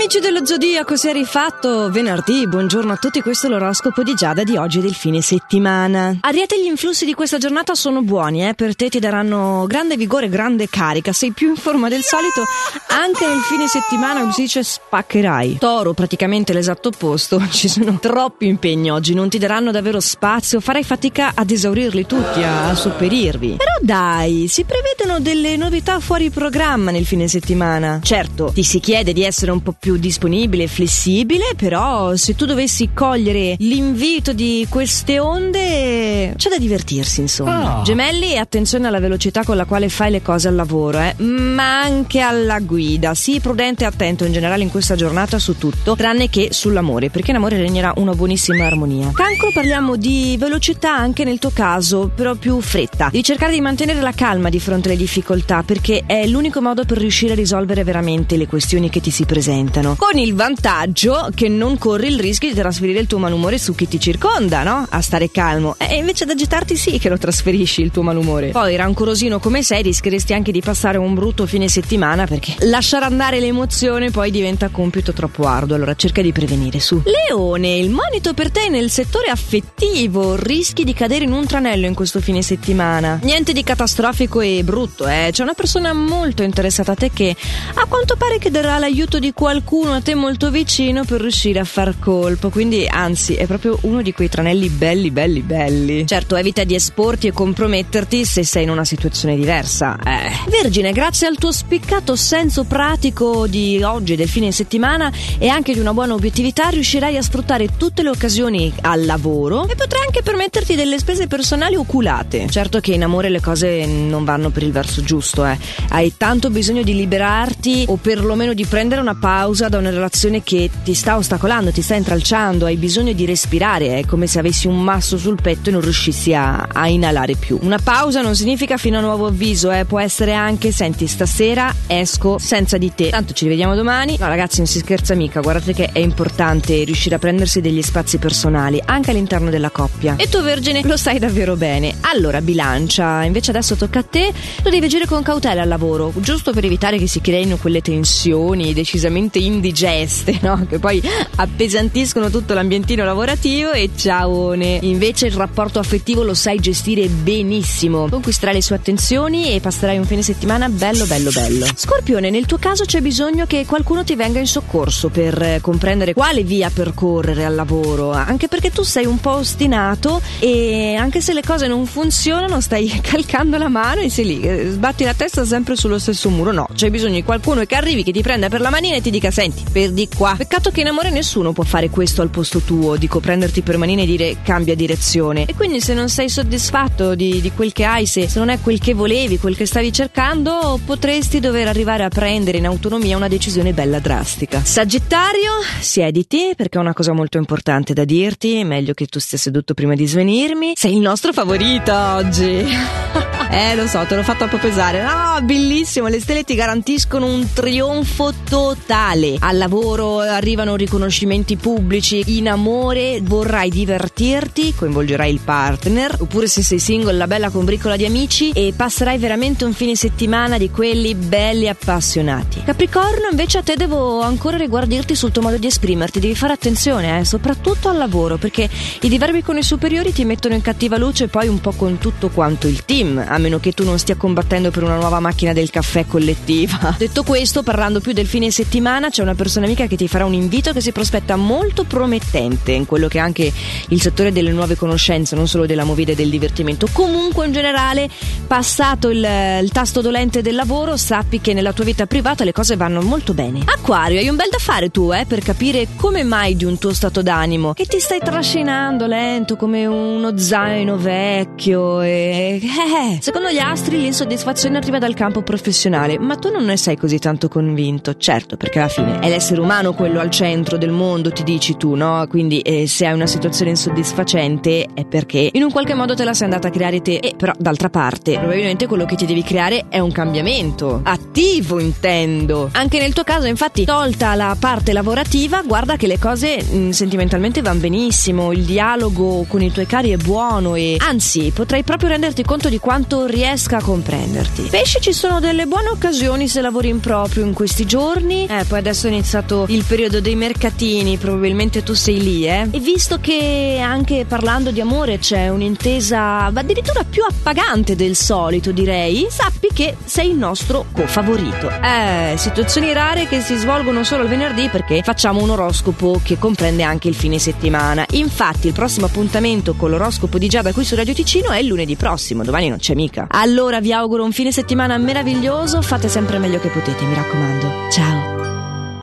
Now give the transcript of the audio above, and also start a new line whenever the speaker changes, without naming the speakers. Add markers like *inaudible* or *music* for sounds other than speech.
Amici dello Zodiaco, si è rifatto venerdì. Buongiorno a tutti, questo è l'oroscopo di Giada di oggi del fine settimana. Ariete, gli influssi di questa giornata sono buoni, eh? per te ti daranno grande vigore, grande carica. Sei più in forma del solito, anche nel fine settimana, come si dice, spaccherai. Toro, praticamente l'esatto opposto. *laughs* Ci sono troppi impegni oggi, non ti daranno davvero spazio, farai fatica ad esaurirli tutti, a, sopperirvi. Però dai, si prevedono delle novità fuori programma nel fine settimana. Certo, ti si chiede di essere un po' più più disponibile e flessibile, però se tu dovessi cogliere l'invito di queste onde, c'è da divertirsi, insomma. Oh. Gemelli, attenzione alla velocità con la quale fai le cose al lavoro, eh, ma anche alla guida. Sii prudente e attento in generale in questa giornata su tutto, tranne che sull'amore, perché in amore regnerà una buonissima armonia. Cancro, parliamo di velocità anche nel tuo caso, però più fretta. Devi cercare di mantenere la calma di fronte alle difficoltà, perché è l'unico modo per riuscire a risolvere veramente le questioni che ti si presentano aiutano. Con il vantaggio che non corri il rischio di trasferire il tuo malumore su chi ti circonda, no? A stare calmo. E invece ad agitarti sì che lo trasferisci il tuo malumore. Poi, rancorosino come sei, rischieresti anche di passare un brutto fine settimana perché lasciare andare l'emozione poi diventa compito troppo arduo. Allora cerca di prevenire su. Leone, il monito per te nel settore affettivo. Rischi di cadere in un tranello in questo fine settimana. Niente di catastrofico e brutto, eh. C'è una persona molto interessata a te che a quanto pare chiederà l'aiuto di qualcuno qualcuno a te molto vicino per riuscire a far colpo. Quindi, anzi, è proprio uno di quei tranelli belli, belli, belli. Certo, evita di esporti e comprometterti se sei in una situazione diversa. Eh. Vergine, grazie al tuo spiccato senso pratico di oggi, del fine settimana e anche di una buona obiettività, riuscirai a sfruttare tutte le occasioni al lavoro e potrai anche permetterti delle spese personali oculate. Certo che in amore le cose non vanno per il verso giusto, eh. Hai tanto bisogno di liberarti o perlomeno di prendere una pausa pausa da una relazione che ti sta ostacolando, ti sta intralciando, hai bisogno di respirare, è come se avessi un masso sul petto e non riuscissi a, a inalare più. Una pausa non significa fino a nuovo avviso, eh, può essere anche, senti, stasera esco senza di te, tanto ci rivediamo domani. No ragazzi, non si scherza mica, guardate che è importante riuscire a prendersi degli spazi personali, anche all'interno della coppia. E tu Vergine lo sai davvero bene. Allora, bilancia, invece adesso tocca a te, lo devi agire con cautela al lavoro, giusto per evitare che si creino quelle tensioni decisamente indigeste, no? Che poi appesantiscono tutto l'ambientino lavorativo e ciaone. Invece il rapporto affettivo lo sai gestire benissimo. Conquisterai le sue attenzioni e passerai un fine settimana bello bello bello. Scorpione, nel tuo caso c'è bisogno che qualcuno ti venga in soccorso per comprendere quale via percorrere al lavoro, anche perché tu sei un po' ostinato e anche se le cose non funzionano stai *laughs* calcando la mano e sei lì, eh, sbatti la testa sempre sullo stesso muro. No, c'è bisogno di qualcuno che arrivi, che ti prenda per la manina e ti dica senti, per di qua. Peccato che in amore nessuno può fare questo al posto tuo, dico prenderti per manina e dire cambia direzione. E quindi se non sei soddisfatto di, di quel che hai, se, se non è quel che volevi, quel che stavi cercando, potresti dover arrivare a prendere in autonomia una decisione bella drastica. Sagittario, siediti perché ho una cosa molto importante da dirti, meglio che tu stia seduto prima di svenirmi. Sei il nostro favorito oggi. *laughs* Eh, lo so, te l'ho fatto un po' pesare. No, bellissimo, le stelle ti garantiscono un trionfo totale. Al lavoro arrivano riconoscimenti pubblici, in amore vorrai divertirti, coinvolgerai il partner, oppure se sei single la bella combricola di amici e passerai veramente un fine settimana di quelli belli appassionati. Capricorno, invece a te devo ancora riguardirti sul tuo modo di esprimerti, devi fare attenzione, eh, soprattutto al lavoro, perché i diverbi con i superiori ti mettono in cattiva luce poi un po' con tutto quanto il team meno che tu non stia combattendo per una nuova macchina del caffè collettiva. *laughs* Detto questo, parlando più del fine settimana, c'è una persona amica che ti farà un invito che si prospetta molto promettente in quello che è anche il settore delle nuove conoscenze, non solo della movida e del divertimento. Comunque, in generale, passato il, il tasto dolente del lavoro, sappi che nella tua vita privata le cose vanno molto bene. Acquario, hai un bel da fare tu, eh, per capire come mai di un tuo stato d'animo, che ti stai trascinando lento come uno zaino vecchio e... Eh, Secondo gli astri l'insoddisfazione arriva dal campo professionale, ma tu non ne sei così tanto convinto. Certo, perché alla fine è l'essere umano quello al centro del mondo, ti dici tu, no? Quindi eh, se hai una situazione insoddisfacente è perché in un qualche modo te la sei andata a creare te. E però d'altra parte, probabilmente quello che ti devi creare è un cambiamento. Attivo, intendo. Anche nel tuo caso, infatti, tolta la parte lavorativa, guarda che le cose mh, mm, sentimentalmente vanno benissimo, il dialogo con i tuoi cari è buono e anzi, potrai proprio renderti conto di quanto modo riesca a comprenderti. Pesci ci sono delle buone occasioni se lavori in proprio in questi giorni. Eh, poi adesso è iniziato il periodo dei mercatini, probabilmente tu sei lì, eh. E visto che anche parlando di amore c'è un'intesa addirittura più appagante del solito, direi, sappi che sei il nostro co-favorito. Eh, situazioni rare che si svolgono solo il venerdì perché facciamo un oroscopo che comprende anche il fine settimana. Infatti, il prossimo appuntamento con l'oroscopo di Giada qui su Radio Ticino è lunedì prossimo, domani non c'è mica. Allora vi auguro un fine settimana meraviglioso, fate sempre meglio che potete, mi raccomando. Ciao!